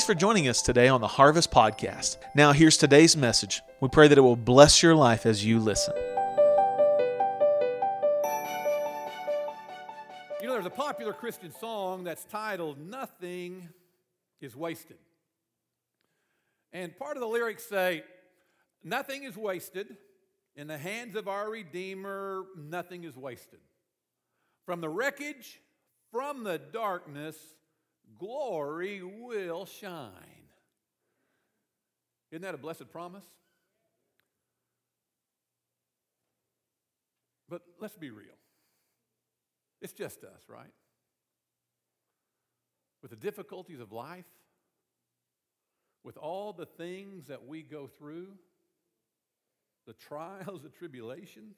Thanks for joining us today on the Harvest Podcast. Now, here's today's message. We pray that it will bless your life as you listen. You know, there's a popular Christian song that's titled Nothing is Wasted. And part of the lyrics say, Nothing is wasted. In the hands of our Redeemer, nothing is wasted. From the wreckage, from the darkness, glory will shine. Isn't that a blessed promise? But let's be real. It's just us, right? With the difficulties of life, with all the things that we go through, the trials, the tribulations.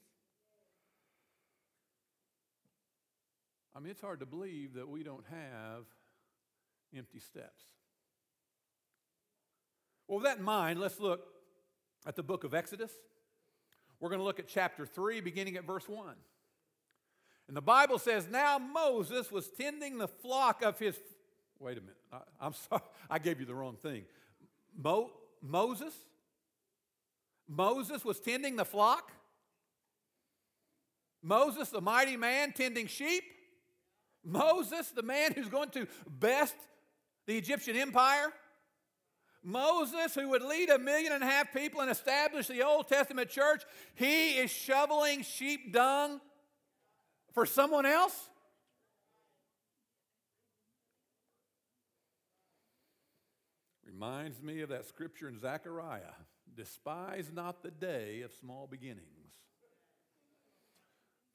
I mean, it's hard to believe that we don't have empty steps. Well, with that in mind, let's look at the book of Exodus. We're going to look at chapter 3, beginning at verse 1. And the Bible says, Now Moses was tending the flock of his. Wait a minute. I, am sorry. I gave you the wrong thing. Mo, Moses? Moses was tending the flock? Moses, the mighty man, tending sheep? Moses, the man who's going to best the Egyptian empire? Moses, who would lead a million and a half people and establish the Old Testament church, he is shoveling sheep dung for someone else? Reminds me of that scripture in Zechariah despise not the day of small beginnings.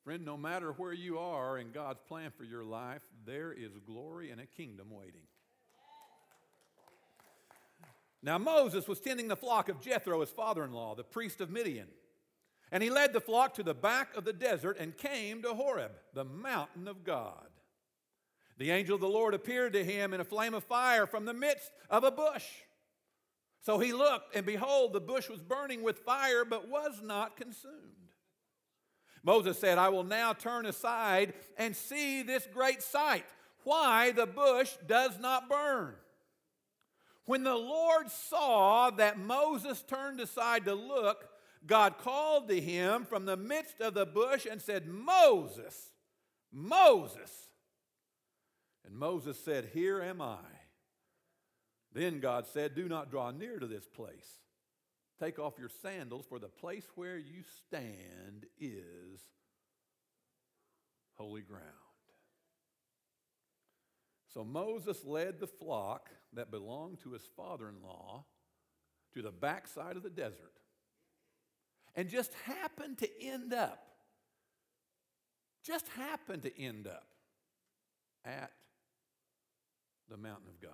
Friend, no matter where you are in God's plan for your life, there is glory and a kingdom waiting. Now, Moses was tending the flock of Jethro, his father in law, the priest of Midian. And he led the flock to the back of the desert and came to Horeb, the mountain of God. The angel of the Lord appeared to him in a flame of fire from the midst of a bush. So he looked, and behold, the bush was burning with fire, but was not consumed. Moses said, I will now turn aside and see this great sight, why the bush does not burn. When the Lord saw that Moses turned aside to look, God called to him from the midst of the bush and said, Moses, Moses. And Moses said, Here am I. Then God said, Do not draw near to this place. Take off your sandals, for the place where you stand is holy ground. So Moses led the flock that belonged to his father in law to the backside of the desert and just happened to end up, just happened to end up at the mountain of God.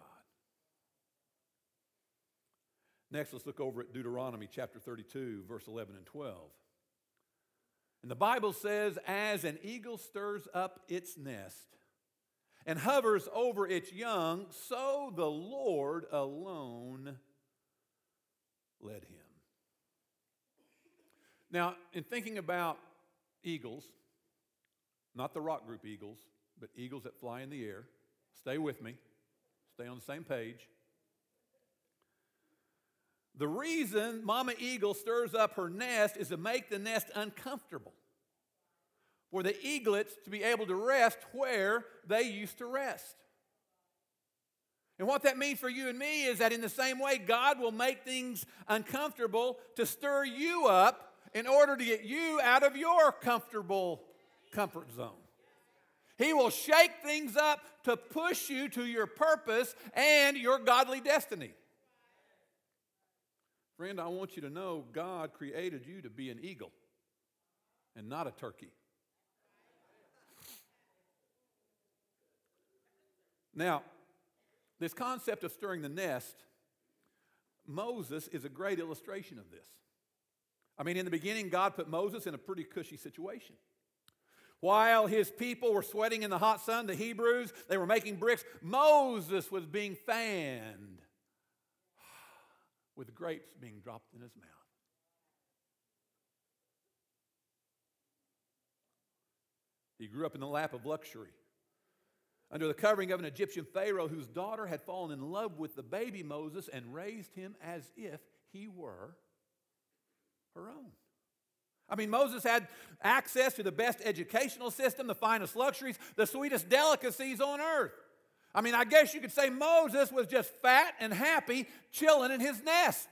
Next, let's look over at Deuteronomy chapter 32, verse 11 and 12. And the Bible says, As an eagle stirs up its nest and hovers over its young, so the Lord alone led him. Now, in thinking about eagles, not the rock group eagles, but eagles that fly in the air, stay with me, stay on the same page. The reason Mama Eagle stirs up her nest is to make the nest uncomfortable for the eaglets to be able to rest where they used to rest. And what that means for you and me is that in the same way, God will make things uncomfortable to stir you up in order to get you out of your comfortable comfort zone. He will shake things up to push you to your purpose and your godly destiny. Friend, I want you to know God created you to be an eagle and not a turkey. Now, this concept of stirring the nest, Moses is a great illustration of this. I mean, in the beginning, God put Moses in a pretty cushy situation. While his people were sweating in the hot sun, the Hebrews, they were making bricks, Moses was being fanned with grapes being dropped in his mouth. He grew up in the lap of luxury. Under the covering of an Egyptian Pharaoh whose daughter had fallen in love with the baby Moses and raised him as if he were her own. I mean, Moses had access to the best educational system, the finest luxuries, the sweetest delicacies on earth. I mean, I guess you could say Moses was just fat and happy chilling in his nest.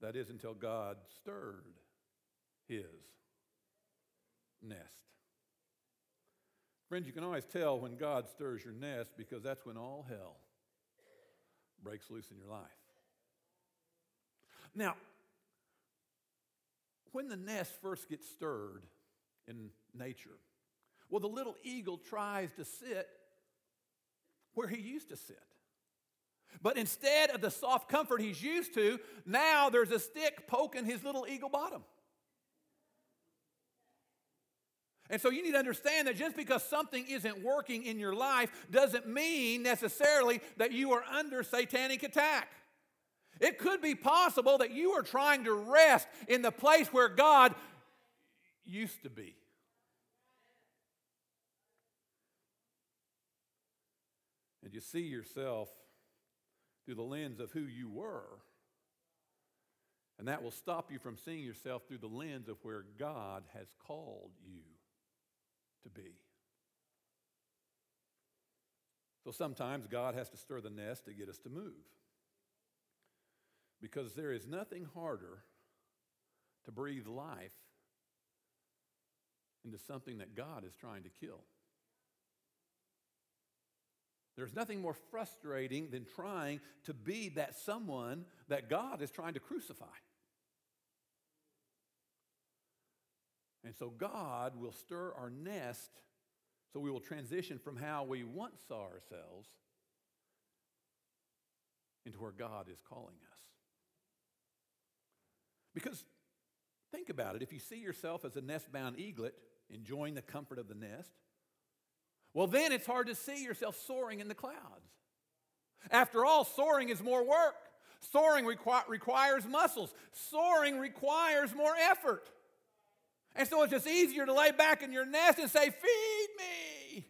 That is until God stirred his nest. Friends, you can always tell when God stirs your nest because that's when all hell breaks loose in your life. Now, when the nest first gets stirred in nature, well, the little eagle tries to sit where he used to sit. But instead of the soft comfort he's used to, now there's a stick poking his little eagle bottom. And so you need to understand that just because something isn't working in your life doesn't mean necessarily that you are under satanic attack. It could be possible that you are trying to rest in the place where God used to be. And you see yourself through the lens of who you were. And that will stop you from seeing yourself through the lens of where God has called you to be. So sometimes God has to stir the nest to get us to move. Because there is nothing harder to breathe life into something that God is trying to kill. There's nothing more frustrating than trying to be that someone that God is trying to crucify. And so God will stir our nest so we will transition from how we once saw ourselves into where God is calling us. Because think about it if you see yourself as a nest bound eaglet enjoying the comfort of the nest, well, then it's hard to see yourself soaring in the clouds. After all, soaring is more work. Soaring requ- requires muscles. Soaring requires more effort. And so it's just easier to lay back in your nest and say, Feed me.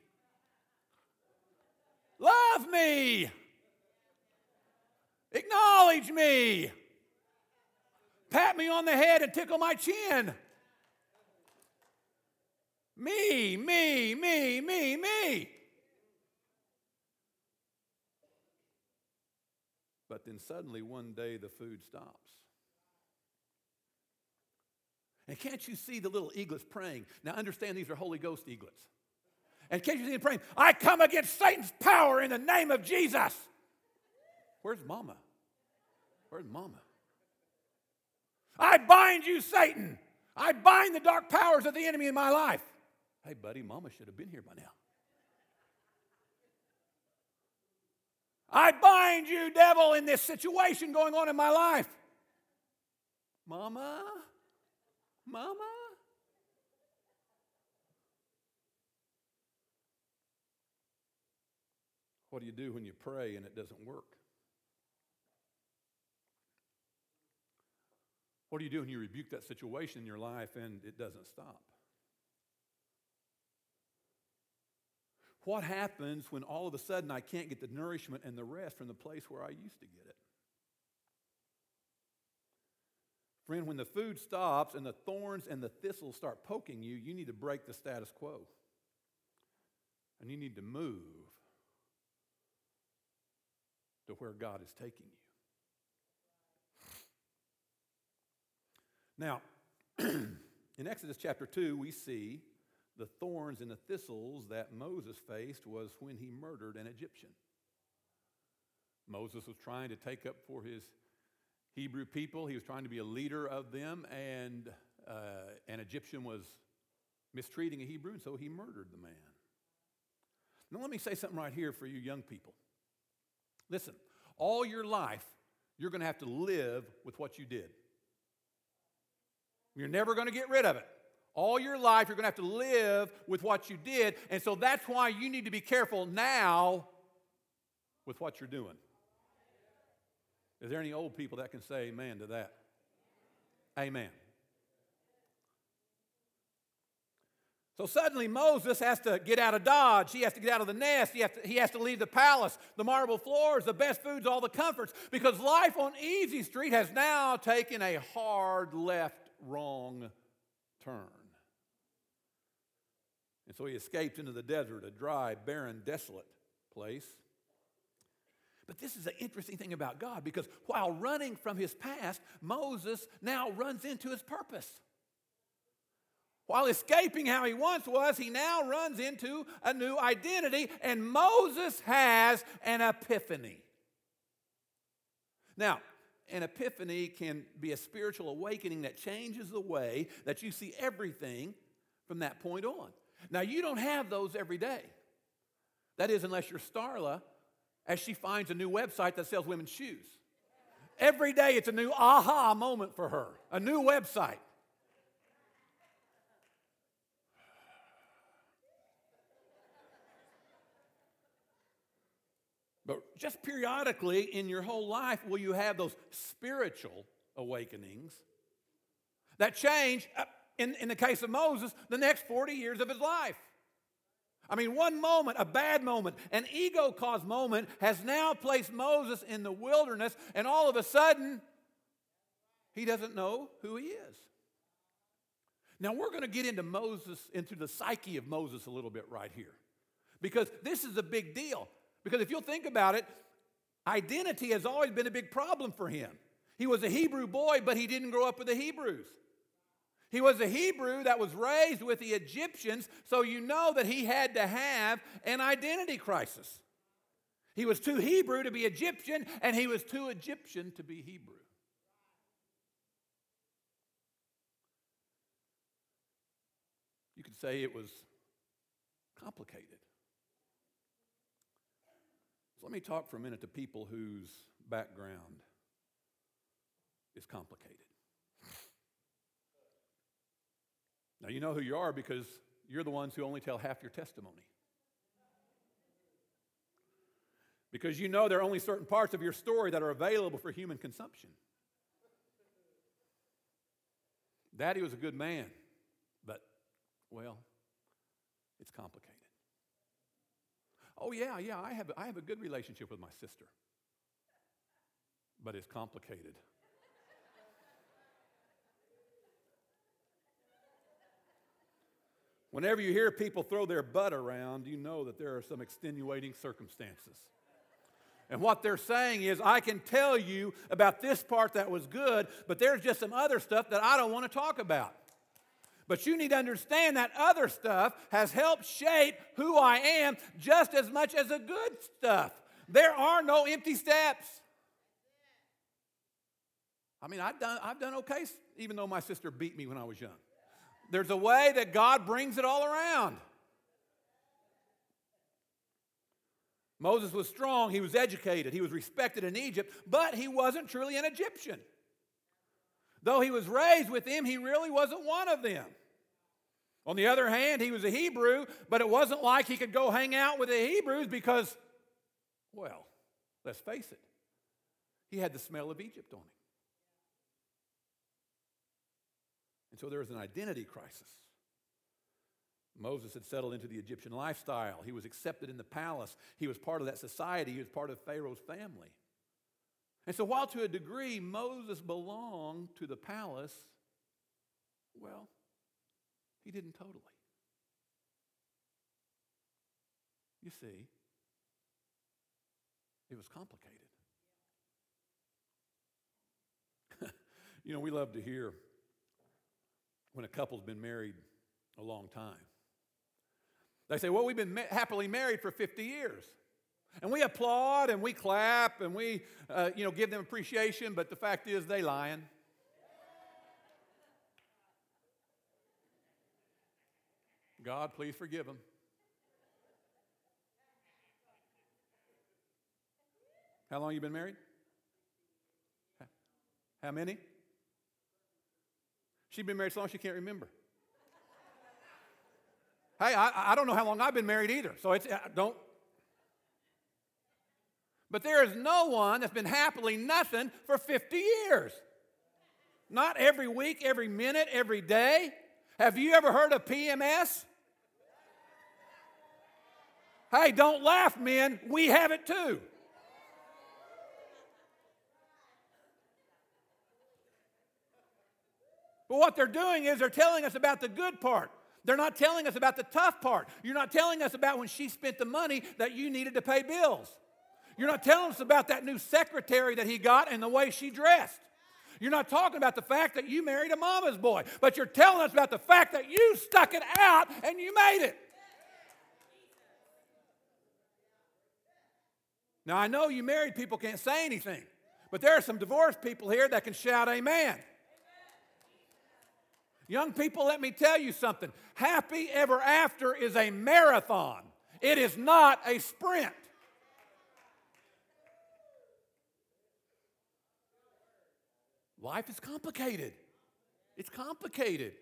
Love me. Acknowledge me. Pat me on the head and tickle my chin. Me, me, me, me, me. But then suddenly one day the food stops. And can't you see the little eaglets praying? Now understand these are Holy Ghost eaglets. And can't you see them praying? I come against Satan's power in the name of Jesus. Where's mama? Where's mama? I bind you, Satan. I bind the dark powers of the enemy in my life. Hey, buddy, mama should have been here by now. I bind you, devil, in this situation going on in my life. Mama? Mama? What do you do when you pray and it doesn't work? What do you do when you rebuke that situation in your life and it doesn't stop? What happens when all of a sudden I can't get the nourishment and the rest from the place where I used to get it? Friend, when the food stops and the thorns and the thistles start poking you, you need to break the status quo. And you need to move to where God is taking you. Now, in Exodus chapter 2, we see the thorns and the thistles that Moses faced was when he murdered an Egyptian. Moses was trying to take up for his Hebrew people, he was trying to be a leader of them, and uh, an Egyptian was mistreating a Hebrew, and so he murdered the man. Now, let me say something right here for you young people. Listen, all your life, you're going to have to live with what you did. You're never going to get rid of it. All your life, you're going to have to live with what you did. And so that's why you need to be careful now with what you're doing. Is there any old people that can say amen to that? Amen. So suddenly Moses has to get out of Dodge. He has to get out of the nest. He has, to, he has to leave the palace, the marble floors, the best foods, all the comforts, because life on Easy Street has now taken a hard left wrong turn. And so he escapes into the desert, a dry, barren, desolate place. But this is an interesting thing about God because while running from his past, Moses now runs into his purpose. While escaping how he once was, he now runs into a new identity, and Moses has an epiphany. Now, an epiphany can be a spiritual awakening that changes the way that you see everything from that point on. Now, you don't have those every day. That is, unless you're Starla, as she finds a new website that sells women's shoes. Every day it's a new aha moment for her, a new website. But just periodically in your whole life will you have those spiritual awakenings that change, uh, in, in the case of Moses, the next 40 years of his life. I mean, one moment, a bad moment, an ego caused moment has now placed Moses in the wilderness, and all of a sudden, he doesn't know who he is. Now, we're going to get into Moses, into the psyche of Moses a little bit right here, because this is a big deal. Because if you'll think about it, identity has always been a big problem for him. He was a Hebrew boy, but he didn't grow up with the Hebrews. He was a Hebrew that was raised with the Egyptians, so you know that he had to have an identity crisis. He was too Hebrew to be Egyptian, and he was too Egyptian to be Hebrew. You could say it was complicated. So let me talk for a minute to people whose background is complicated. Now, you know who you are because you're the ones who only tell half your testimony. Because you know there are only certain parts of your story that are available for human consumption. Daddy was a good man, but, well, it's complicated. Oh, yeah, yeah, I have, I have a good relationship with my sister, but it's complicated. Whenever you hear people throw their butt around, you know that there are some extenuating circumstances. And what they're saying is, I can tell you about this part that was good, but there's just some other stuff that I don't want to talk about. But you need to understand that other stuff has helped shape who I am just as much as the good stuff. There are no empty steps. I mean, I've done, I've done okay, even though my sister beat me when I was young. There's a way that God brings it all around. Moses was strong, he was educated, he was respected in Egypt, but he wasn't truly an Egyptian. Though he was raised with them, he really wasn't one of them. On the other hand, he was a Hebrew, but it wasn't like he could go hang out with the Hebrews because, well, let's face it, he had the smell of Egypt on him. And so there was an identity crisis. Moses had settled into the Egyptian lifestyle. He was accepted in the palace. He was part of that society. He was part of Pharaoh's family. And so, while to a degree Moses belonged to the palace, well, he didn't totally. You see, it was complicated. you know, we love to hear when a couple's been married a long time. They say, Well, we've been ma- happily married for 50 years. And we applaud and we clap and we uh, you know, give them appreciation, but the fact is, they lying. God, please forgive them. How long you been married? How many? She'd been married so long she can't remember. hey, I, I don't know how long I've been married either, so it's, I don't. But there is no one that's been happily nothing for 50 years. Not every week, every minute, every day. Have you ever heard of PMS? Hey, don't laugh, men. We have it too. But what they're doing is they're telling us about the good part. They're not telling us about the tough part. You're not telling us about when she spent the money that you needed to pay bills. You're not telling us about that new secretary that he got and the way she dressed. You're not talking about the fact that you married a mama's boy, but you're telling us about the fact that you stuck it out and you made it. Now, I know you married people can't say anything, but there are some divorced people here that can shout amen. Young people, let me tell you something. Happy ever after is a marathon, it is not a sprint. Life is complicated. It's complicated.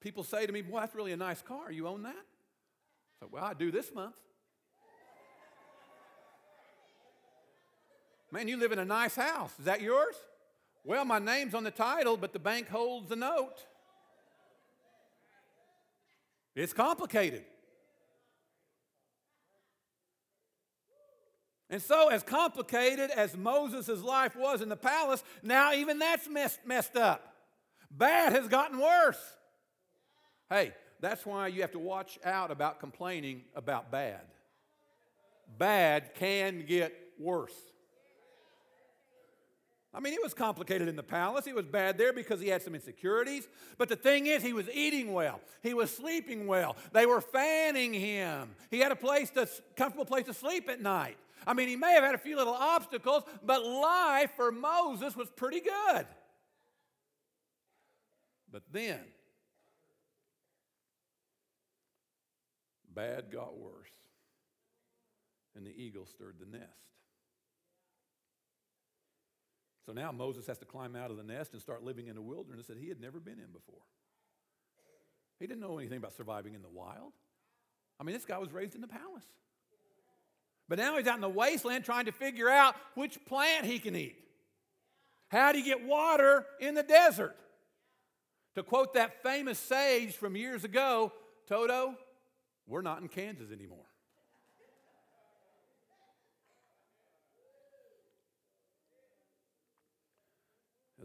People say to me, Boy, that's really a nice car. You own that? So, well, I do this month. Man, you live in a nice house. Is that yours? Well, my name's on the title, but the bank holds the note. It's complicated. And so, as complicated as Moses' life was in the palace, now even that's messed, messed up. Bad has gotten worse. Hey, that's why you have to watch out about complaining about bad. Bad can get worse. I mean, it was complicated in the palace. He was bad there because he had some insecurities. But the thing is, he was eating well. He was sleeping well. They were fanning him. He had a place to, comfortable place to sleep at night. I mean, he may have had a few little obstacles, but life for Moses was pretty good. But then, bad got worse, and the eagle stirred the nest. So now Moses has to climb out of the nest and start living in a wilderness that he had never been in before. He didn't know anything about surviving in the wild. I mean, this guy was raised in the palace. But now he's out in the wasteland trying to figure out which plant he can eat. How do you get water in the desert? To quote that famous sage from years ago, Toto, we're not in Kansas anymore.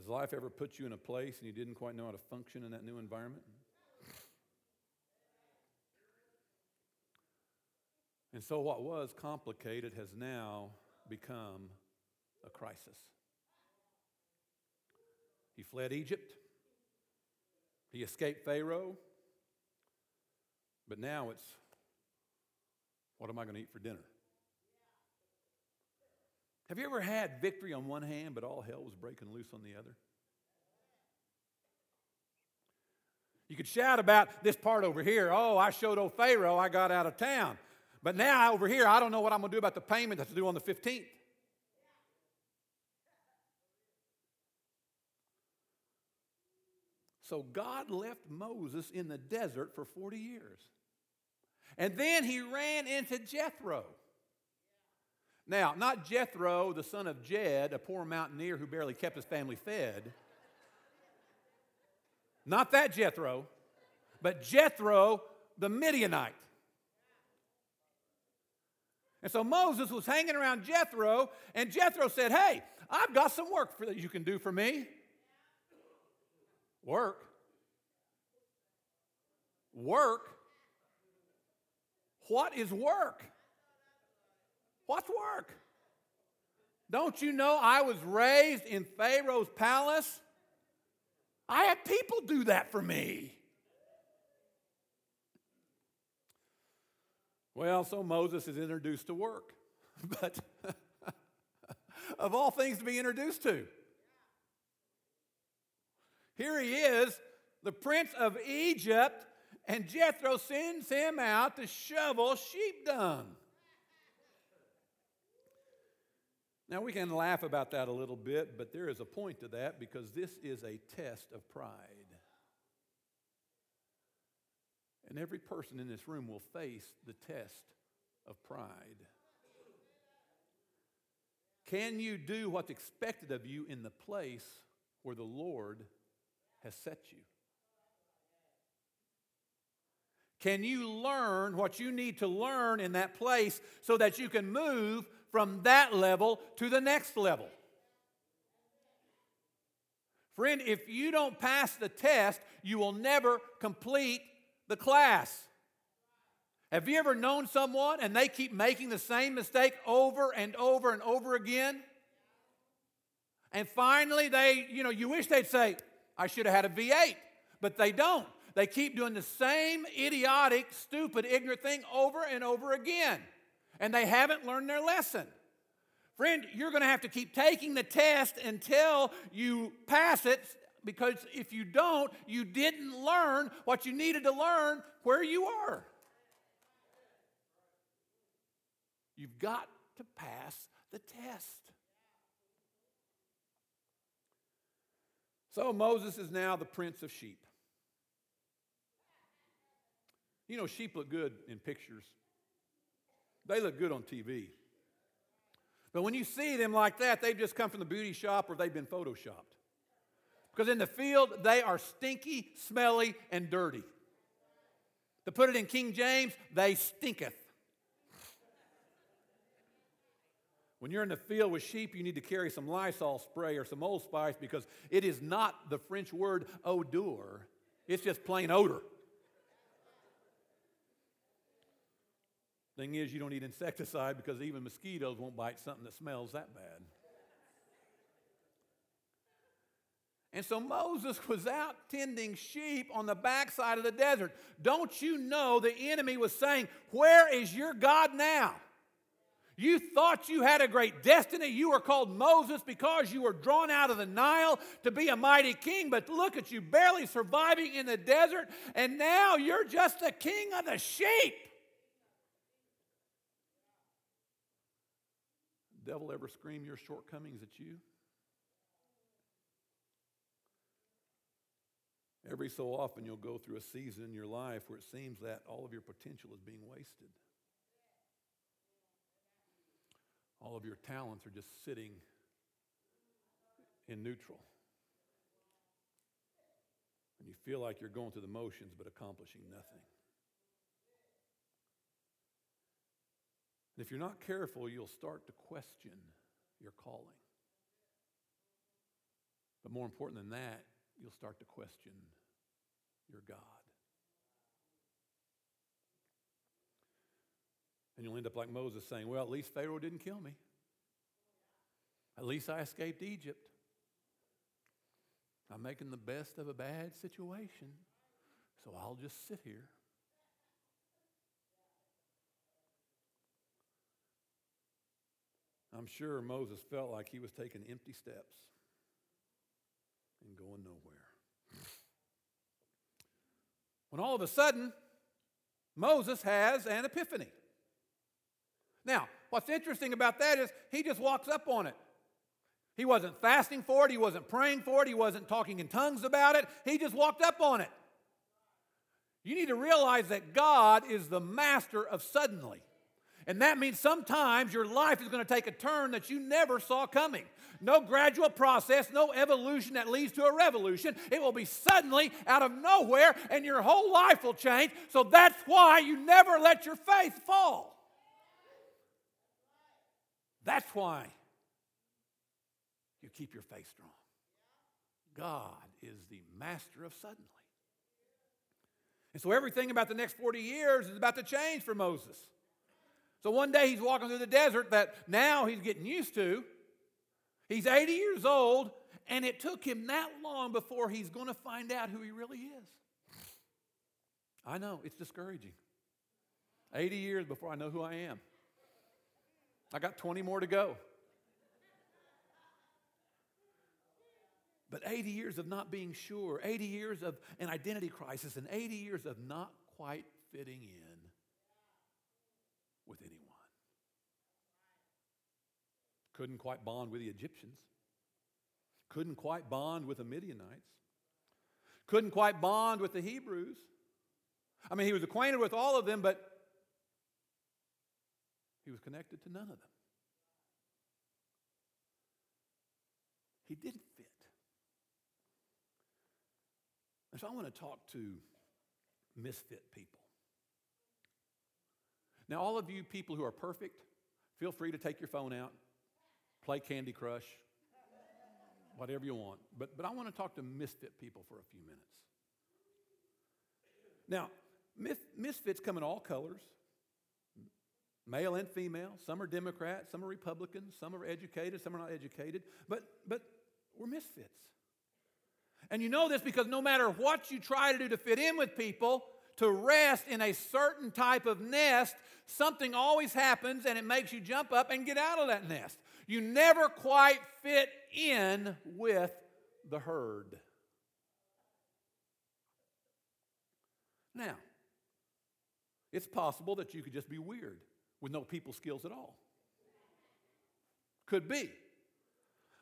Has life ever put you in a place and you didn't quite know how to function in that new environment? And so, what was complicated has now become a crisis. He fled Egypt, he escaped Pharaoh, but now it's what am I going to eat for dinner? Have you ever had victory on one hand, but all hell was breaking loose on the other? You could shout about this part over here. Oh, I showed old Pharaoh I got out of town. But now over here, I don't know what I'm going to do about the payment that's due on the 15th. So God left Moses in the desert for 40 years. And then he ran into Jethro. Now, not Jethro, the son of Jed, a poor mountaineer who barely kept his family fed. Not that Jethro, but Jethro, the Midianite. And so Moses was hanging around Jethro, and Jethro said, Hey, I've got some work for that you can do for me. Work. Work. What is work? What's work? Don't you know I was raised in Pharaoh's palace? I had people do that for me. Well, so Moses is introduced to work, but of all things to be introduced to. Here he is, the prince of Egypt, and Jethro sends him out to shovel sheep dung. Now, we can laugh about that a little bit, but there is a point to that because this is a test of pride. And every person in this room will face the test of pride. Can you do what's expected of you in the place where the Lord has set you? Can you learn what you need to learn in that place so that you can move from that level to the next level? Friend, if you don't pass the test, you will never complete the class. Have you ever known someone and they keep making the same mistake over and over and over again? And finally, they, you know, you wish they'd say, I should have had a V8, but they don't. They keep doing the same idiotic, stupid, ignorant thing over and over again. And they haven't learned their lesson. Friend, you're going to have to keep taking the test until you pass it because if you don't, you didn't learn what you needed to learn where you are. You've got to pass the test. So Moses is now the prince of sheep. You know, sheep look good in pictures, they look good on TV. But when you see them like that, they've just come from the beauty shop or they've been photoshopped. Because in the field, they are stinky, smelly, and dirty. To put it in King James, they stinketh. When you're in the field with sheep, you need to carry some Lysol spray or some Old Spice because it is not the French word odor, it's just plain odor. Thing is, you don't need insecticide because even mosquitoes won't bite something that smells that bad. And so Moses was out tending sheep on the backside of the desert. Don't you know the enemy was saying, Where is your God now? You thought you had a great destiny. You were called Moses because you were drawn out of the Nile to be a mighty king, but look at you barely surviving in the desert, and now you're just the king of the sheep. Devil ever scream your shortcomings at you? Every so often, you'll go through a season in your life where it seems that all of your potential is being wasted. All of your talents are just sitting in neutral. And you feel like you're going through the motions but accomplishing nothing. And if you're not careful, you'll start to question your calling. But more important than that, you'll start to question your God. And you'll end up like Moses saying, Well, at least Pharaoh didn't kill me. At least I escaped Egypt. I'm making the best of a bad situation, so I'll just sit here. I'm sure Moses felt like he was taking empty steps and going nowhere. When all of a sudden, Moses has an epiphany. Now, what's interesting about that is he just walks up on it. He wasn't fasting for it, he wasn't praying for it, he wasn't talking in tongues about it. He just walked up on it. You need to realize that God is the master of suddenly. And that means sometimes your life is going to take a turn that you never saw coming. No gradual process, no evolution that leads to a revolution. It will be suddenly out of nowhere, and your whole life will change. So that's why you never let your faith fall. That's why you keep your faith strong. God is the master of suddenly. And so everything about the next 40 years is about to change for Moses. So one day he's walking through the desert that now he's getting used to. He's 80 years old, and it took him that long before he's going to find out who he really is. I know, it's discouraging. 80 years before I know who I am. I got 20 more to go. But 80 years of not being sure, 80 years of an identity crisis, and 80 years of not quite fitting in with anyone. Couldn't quite bond with the Egyptians. Couldn't quite bond with the Midianites. Couldn't quite bond with the Hebrews. I mean, he was acquainted with all of them, but he was connected to none of them. He didn't fit. And so I want to talk to misfit people. Now, all of you people who are perfect, feel free to take your phone out, play Candy Crush, whatever you want. But, but I want to talk to misfit people for a few minutes. Now, misfits come in all colors male and female. Some are Democrats, some are Republicans, some are educated, some are not educated. But, but we're misfits. And you know this because no matter what you try to do to fit in with people, to rest in a certain type of nest, something always happens and it makes you jump up and get out of that nest. You never quite fit in with the herd. Now, it's possible that you could just be weird with no people skills at all. Could be.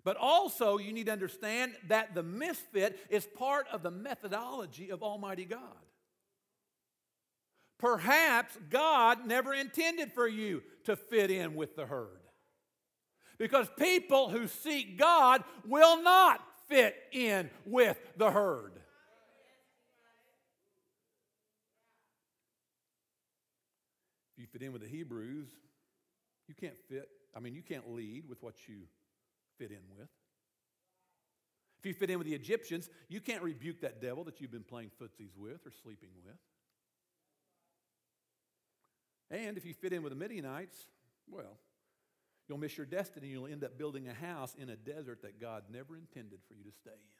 But also, you need to understand that the misfit is part of the methodology of Almighty God. Perhaps God never intended for you to fit in with the herd. Because people who seek God will not fit in with the herd. If you fit in with the Hebrews, you can't fit, I mean, you can't lead with what you fit in with. If you fit in with the Egyptians, you can't rebuke that devil that you've been playing footsies with or sleeping with. And if you fit in with the Midianites, well, you'll miss your destiny. You'll end up building a house in a desert that God never intended for you to stay in.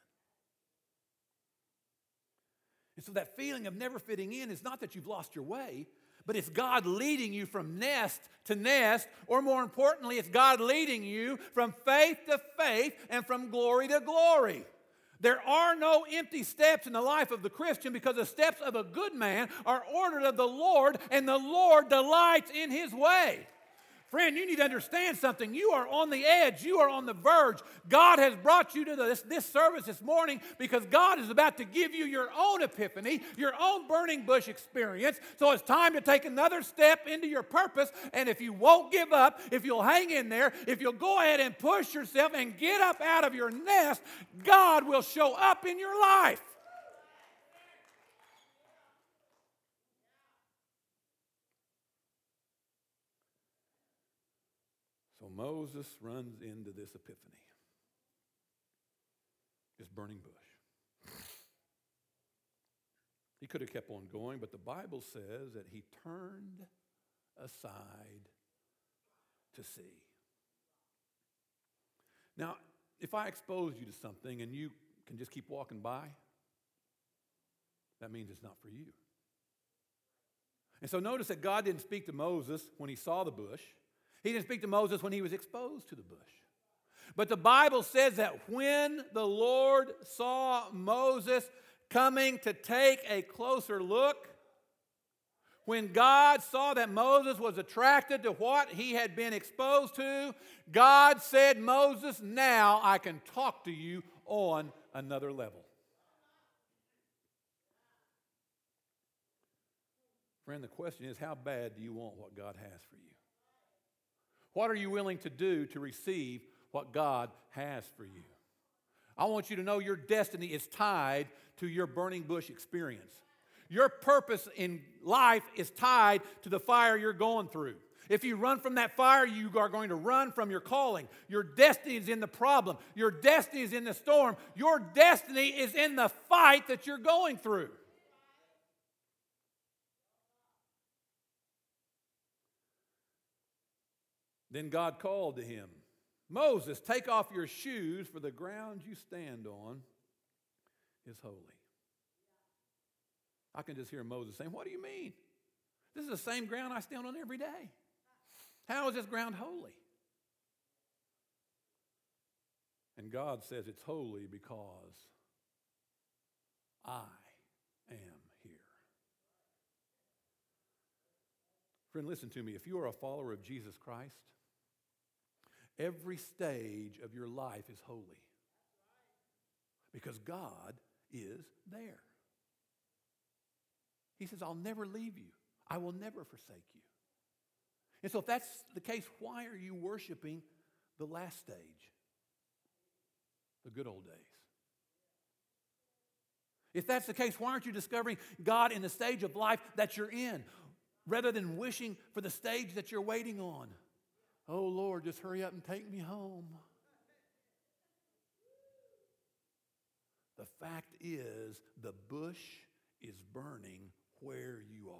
And so that feeling of never fitting in is not that you've lost your way, but it's God leading you from nest to nest, or more importantly, it's God leading you from faith to faith and from glory to glory. There are no empty steps in the life of the Christian because the steps of a good man are ordered of the Lord, and the Lord delights in his way. Friend, you need to understand something. You are on the edge, you are on the verge. God has brought you to this, this service this morning because God is about to give you your own epiphany, your own burning bush experience. So it's time to take another step into your purpose. And if you won't give up, if you'll hang in there, if you'll go ahead and push yourself and get up out of your nest, God will show up in your life. Moses runs into this epiphany this burning bush. He could have kept on going, but the Bible says that he turned aside to see. Now, if I expose you to something and you can just keep walking by, that means it's not for you. And so notice that God didn't speak to Moses when he saw the bush. He didn't speak to Moses when he was exposed to the bush. But the Bible says that when the Lord saw Moses coming to take a closer look, when God saw that Moses was attracted to what he had been exposed to, God said, Moses, now I can talk to you on another level. Friend, the question is how bad do you want what God has for you? What are you willing to do to receive what God has for you? I want you to know your destiny is tied to your burning bush experience. Your purpose in life is tied to the fire you're going through. If you run from that fire, you are going to run from your calling. Your destiny is in the problem. Your destiny is in the storm. Your destiny is in the fight that you're going through. Then God called to him, Moses, take off your shoes, for the ground you stand on is holy. I can just hear Moses saying, What do you mean? This is the same ground I stand on every day. How is this ground holy? And God says it's holy because I am here. Friend, listen to me. If you are a follower of Jesus Christ, Every stage of your life is holy because God is there. He says, I'll never leave you, I will never forsake you. And so, if that's the case, why are you worshiping the last stage, the good old days? If that's the case, why aren't you discovering God in the stage of life that you're in? rather than wishing for the stage that you're waiting on. Oh Lord, just hurry up and take me home. The fact is, the bush is burning where you are.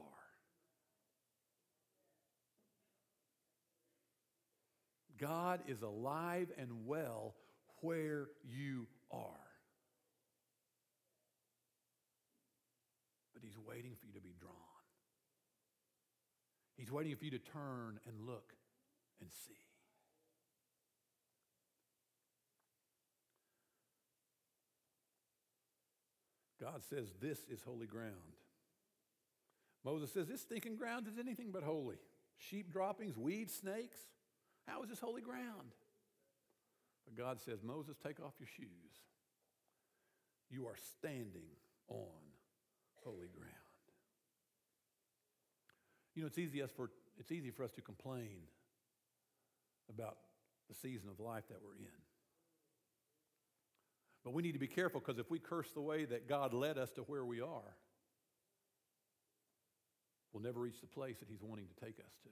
God is alive and well where you are. But He's waiting for you to be drawn. He's waiting for you to turn and look and see. God says, This is holy ground. Moses says, This stinking ground is anything but holy. Sheep droppings, weeds, snakes. How is this holy ground? But God says, Moses, take off your shoes. You are standing on holy ground. You know, it's easy, for, it's easy for us to complain about the season of life that we're in. But we need to be careful because if we curse the way that God led us to where we are, we'll never reach the place that He's wanting to take us to.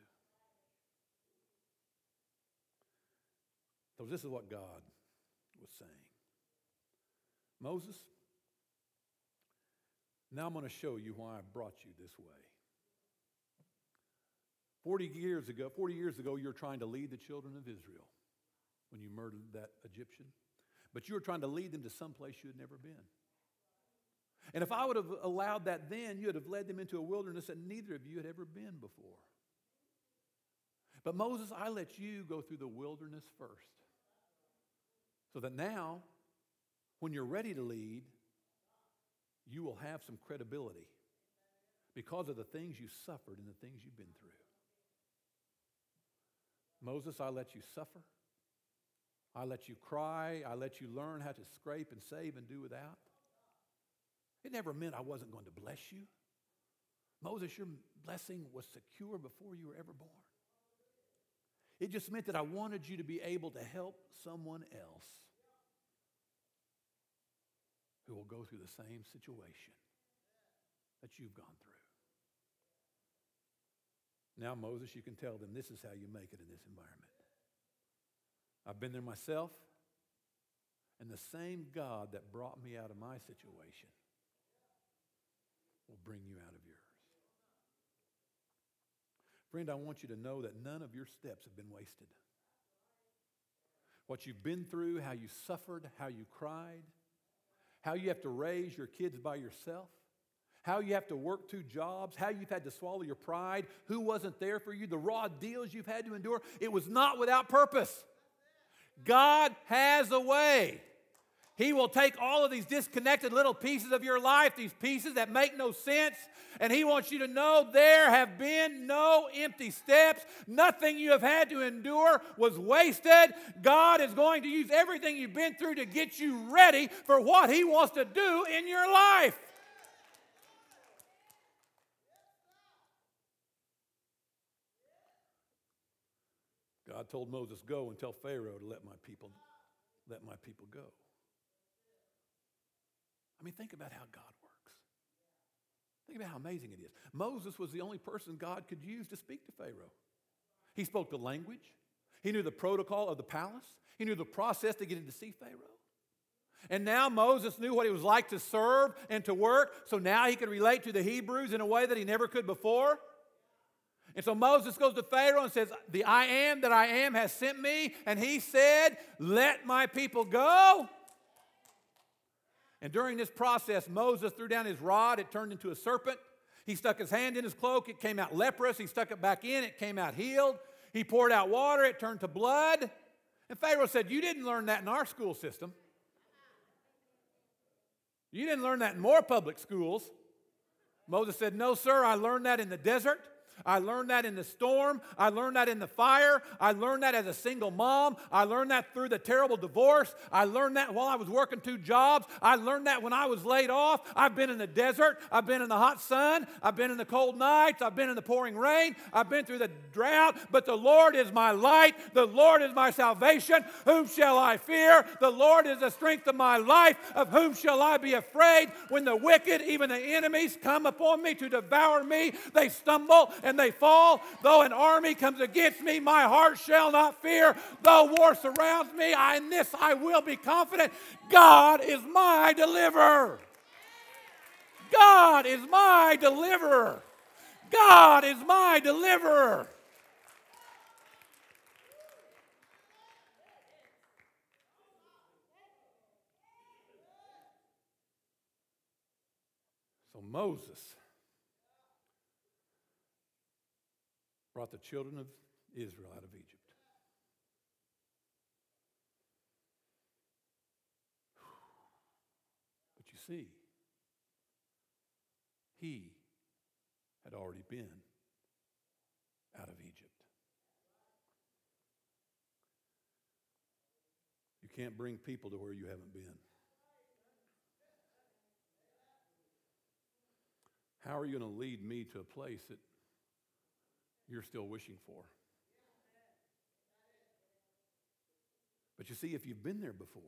So, this is what God was saying Moses, now I'm going to show you why I brought you this way. 40 years ago, 40 years ago, you were trying to lead the children of Israel when you murdered that Egyptian. But you were trying to lead them to some place you had never been. And if I would have allowed that then, you would have led them into a wilderness that neither of you had ever been before. But Moses, I let you go through the wilderness first. So that now, when you're ready to lead, you will have some credibility because of the things you suffered and the things you've been through. Moses, I let you suffer. I let you cry. I let you learn how to scrape and save and do without. It never meant I wasn't going to bless you. Moses, your blessing was secure before you were ever born. It just meant that I wanted you to be able to help someone else who will go through the same situation that you've gone through. Now, Moses, you can tell them this is how you make it in this environment. I've been there myself, and the same God that brought me out of my situation will bring you out of yours. Friend, I want you to know that none of your steps have been wasted. What you've been through, how you suffered, how you cried, how you have to raise your kids by yourself, how you have to work two jobs, how you've had to swallow your pride, who wasn't there for you, the raw deals you've had to endure. It was not without purpose. God has a way. He will take all of these disconnected little pieces of your life, these pieces that make no sense, and He wants you to know there have been no empty steps. Nothing you have had to endure was wasted. God is going to use everything you've been through to get you ready for what He wants to do in your life. God told Moses, Go and tell Pharaoh to let my people, let my people go. I mean, think about how God works. Think about how amazing it is. Moses was the only person God could use to speak to Pharaoh. He spoke the language, he knew the protocol of the palace, he knew the process to get in to see Pharaoh. And now Moses knew what it was like to serve and to work, so now he could relate to the Hebrews in a way that he never could before. And so Moses goes to Pharaoh and says, The I am that I am has sent me. And he said, Let my people go. And during this process, Moses threw down his rod, it turned into a serpent. He stuck his hand in his cloak, it came out leprous. He stuck it back in, it came out healed. He poured out water, it turned to blood. And Pharaoh said, You didn't learn that in our school system. You didn't learn that in more public schools. Moses said, No, sir, I learned that in the desert. I learned that in the storm. I learned that in the fire. I learned that as a single mom. I learned that through the terrible divorce. I learned that while I was working two jobs. I learned that when I was laid off. I've been in the desert. I've been in the hot sun. I've been in the cold nights. I've been in the pouring rain. I've been through the drought. But the Lord is my light. The Lord is my salvation. Whom shall I fear? The Lord is the strength of my life. Of whom shall I be afraid? When the wicked, even the enemies, come upon me to devour me, they stumble and they fall. Though an army comes against me, my heart shall not fear. Though war surrounds me, I, in this I will be confident. God is my deliverer. God is my deliverer. God is my deliverer. So Moses brought the children of Israel out of Egypt. But you see, he had already been out of Egypt. You can't bring people to where you haven't been. How are you going to lead me to a place that you're still wishing for? But you see, if you've been there before,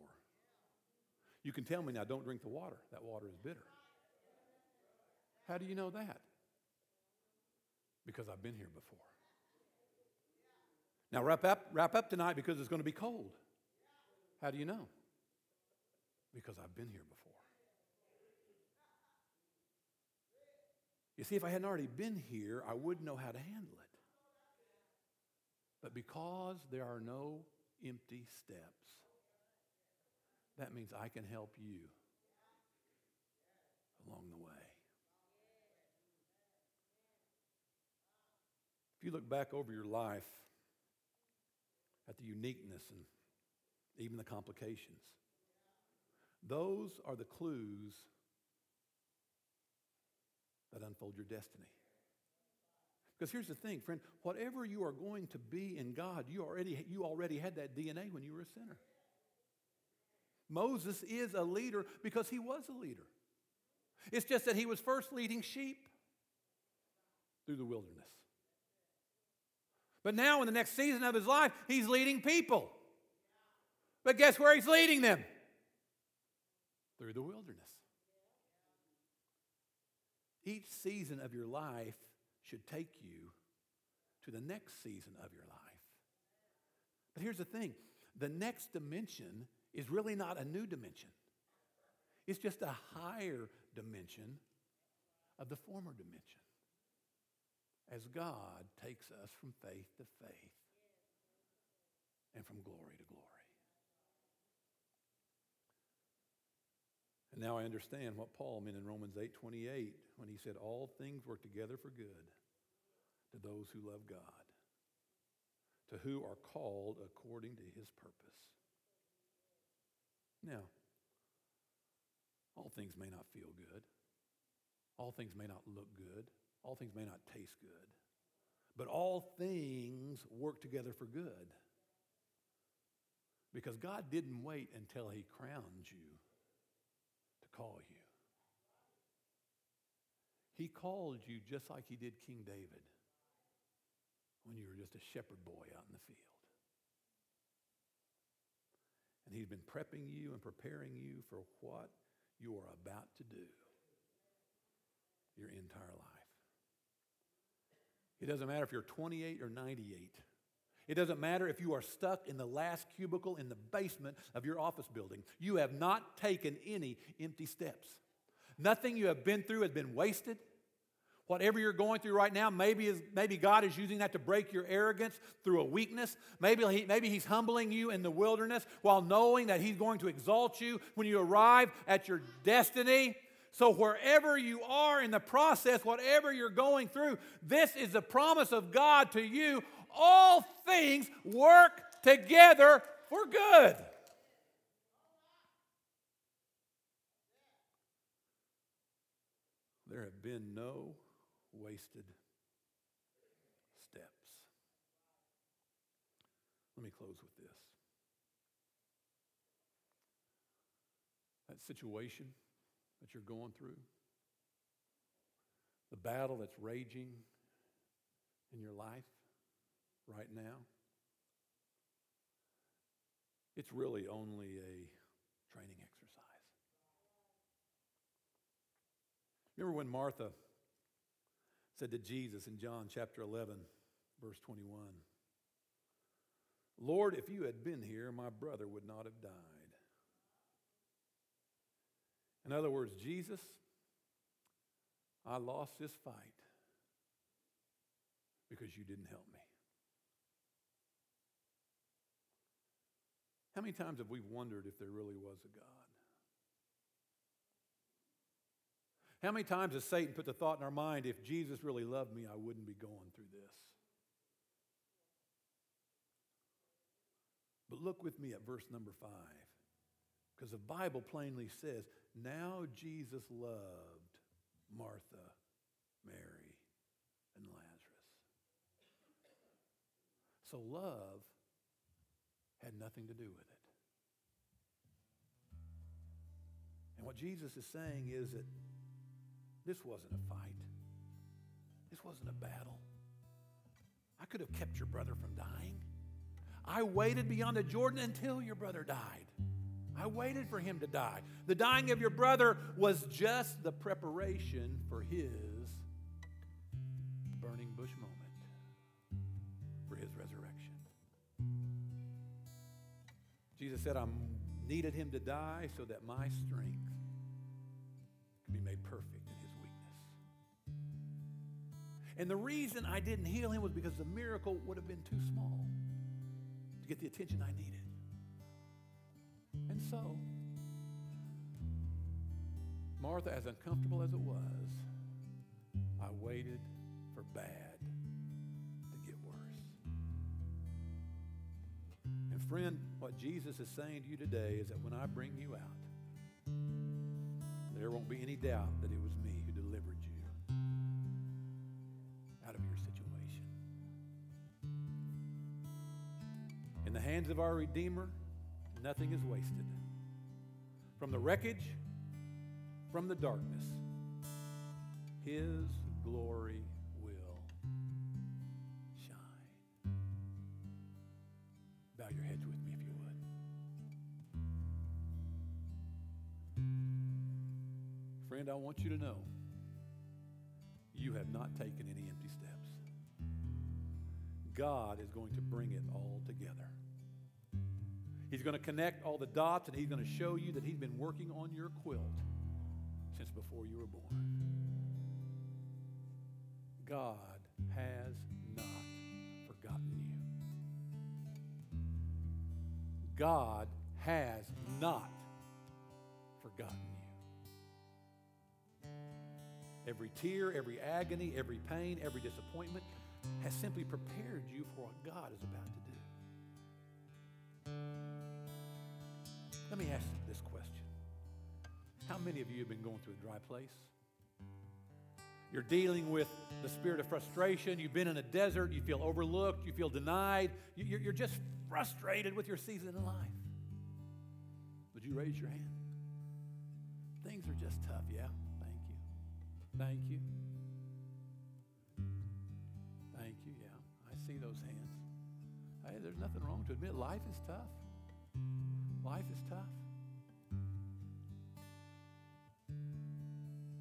you can tell me now, don't drink the water. That water is bitter. How do you know that? Because I've been here before. Now, wrap up, wrap up tonight because it's going to be cold. How do you know? Because I've been here before. You see, if I hadn't already been here, I wouldn't know how to handle it. But because there are no empty steps, that means I can help you along the way. If you look back over your life at the uniqueness and even the complications, those are the clues that unfold your destiny. Because here's the thing, friend, whatever you are going to be in God, you already, you already had that DNA when you were a sinner. Moses is a leader because he was a leader. It's just that he was first leading sheep through the wilderness. But now, in the next season of his life, he's leading people. But guess where he's leading them? Through the wilderness. Each season of your life should take you to the next season of your life. But here's the thing the next dimension is really not a new dimension, it's just a higher dimension of the former dimension as God takes us from faith to faith and from glory to glory. And now I understand what Paul meant in Romans 8:28 when he said all things work together for good to those who love God, to who are called according to his purpose. Now, all things may not feel good. All things may not look good. All things may not taste good. But all things work together for good. Because God didn't wait until he crowned you call you. He called you just like he did King David when you were just a shepherd boy out in the field. And he's been prepping you and preparing you for what you are about to do your entire life. It doesn't matter if you're 28 or 98. It doesn't matter if you are stuck in the last cubicle in the basement of your office building. You have not taken any empty steps. Nothing you have been through has been wasted. Whatever you're going through right now, maybe, is, maybe God is using that to break your arrogance through a weakness. Maybe, he, maybe He's humbling you in the wilderness while knowing that He's going to exalt you when you arrive at your destiny. So, wherever you are in the process, whatever you're going through, this is the promise of God to you all things work together for good. There have been no wasted steps. Let me close with this. That situation that you're going through, the battle that's raging in your life, right now. It's really only a training exercise. Remember when Martha said to Jesus in John chapter 11, verse 21 Lord, if you had been here, my brother would not have died. In other words, Jesus, I lost this fight because you didn't help me. How many times have we wondered if there really was a God? How many times has Satan put the thought in our mind, if Jesus really loved me, I wouldn't be going through this? But look with me at verse number five, because the Bible plainly says, Now Jesus loved Martha, Mary, and Lazarus. So love had nothing to do with it. And what Jesus is saying is that this wasn't a fight. This wasn't a battle. I could have kept your brother from dying. I waited beyond the Jordan until your brother died. I waited for him to die. The dying of your brother was just the preparation for his burning bush moment, for his resurrection. Jesus said, I needed him to die so that my strength could be made perfect in his weakness. And the reason I didn't heal him was because the miracle would have been too small to get the attention I needed. And so, Martha, as uncomfortable as it was, I waited for bad And friend, what Jesus is saying to you today is that when I bring you out, there won't be any doubt that it was me who delivered you out of your situation. In the hands of our Redeemer, nothing is wasted. From the wreckage, from the darkness, His glory I want you to know you have not taken any empty steps. God is going to bring it all together. He's going to connect all the dots and he's going to show you that he's been working on your quilt since before you were born. God has not forgotten you. God has not forgotten. Every tear, every agony, every pain, every disappointment has simply prepared you for what God is about to do. Let me ask this question How many of you have been going through a dry place? You're dealing with the spirit of frustration. You've been in a desert. You feel overlooked. You feel denied. You're just frustrated with your season in life. Would you raise your hand? Things are just tough. Yeah. Thank you. Thank you. Yeah. I see those hands. Hey, there's nothing wrong to admit life is tough. Life is tough.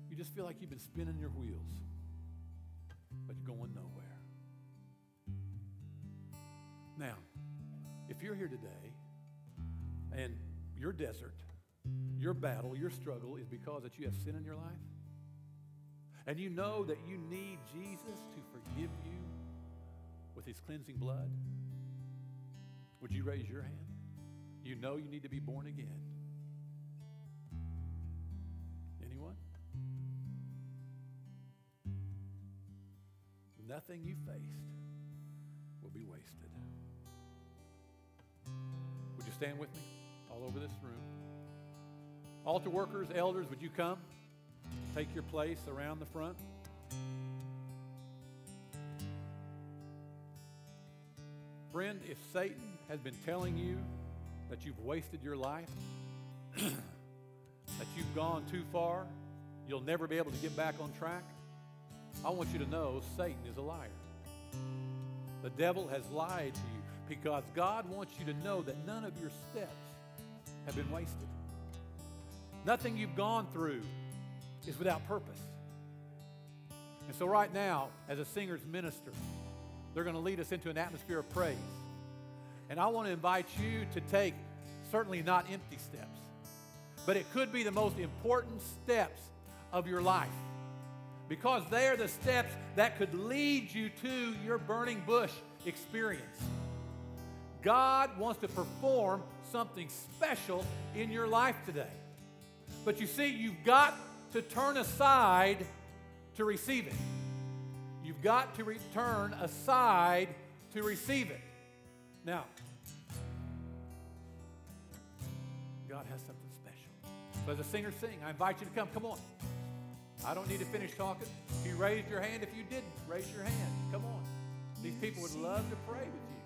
You just feel like you've been spinning your wheels, but you're going nowhere. Now, if you're here today and your desert, your battle, your struggle is because that you have sin in your life, and you know that you need Jesus to forgive you with his cleansing blood, would you raise your hand? You know you need to be born again. Anyone? Nothing you faced will be wasted. Would you stand with me all over this room? Altar workers, elders, would you come? Take your place around the front. Friend, if Satan has been telling you that you've wasted your life, that you've gone too far, you'll never be able to get back on track, I want you to know Satan is a liar. The devil has lied to you because God wants you to know that none of your steps have been wasted. Nothing you've gone through is without purpose. And so, right now, as a singer's minister, they're going to lead us into an atmosphere of praise. And I want to invite you to take certainly not empty steps, but it could be the most important steps of your life because they are the steps that could lead you to your burning bush experience. God wants to perform something special in your life today. But you see, you've got to turn aside to receive it. You've got to return aside to receive it. Now, God has something special. So as a singer sing, I invite you to come. Come on. I don't need to finish talking. If you raised your hand, if you didn't, raise your hand. Come on. These people would love to pray with you.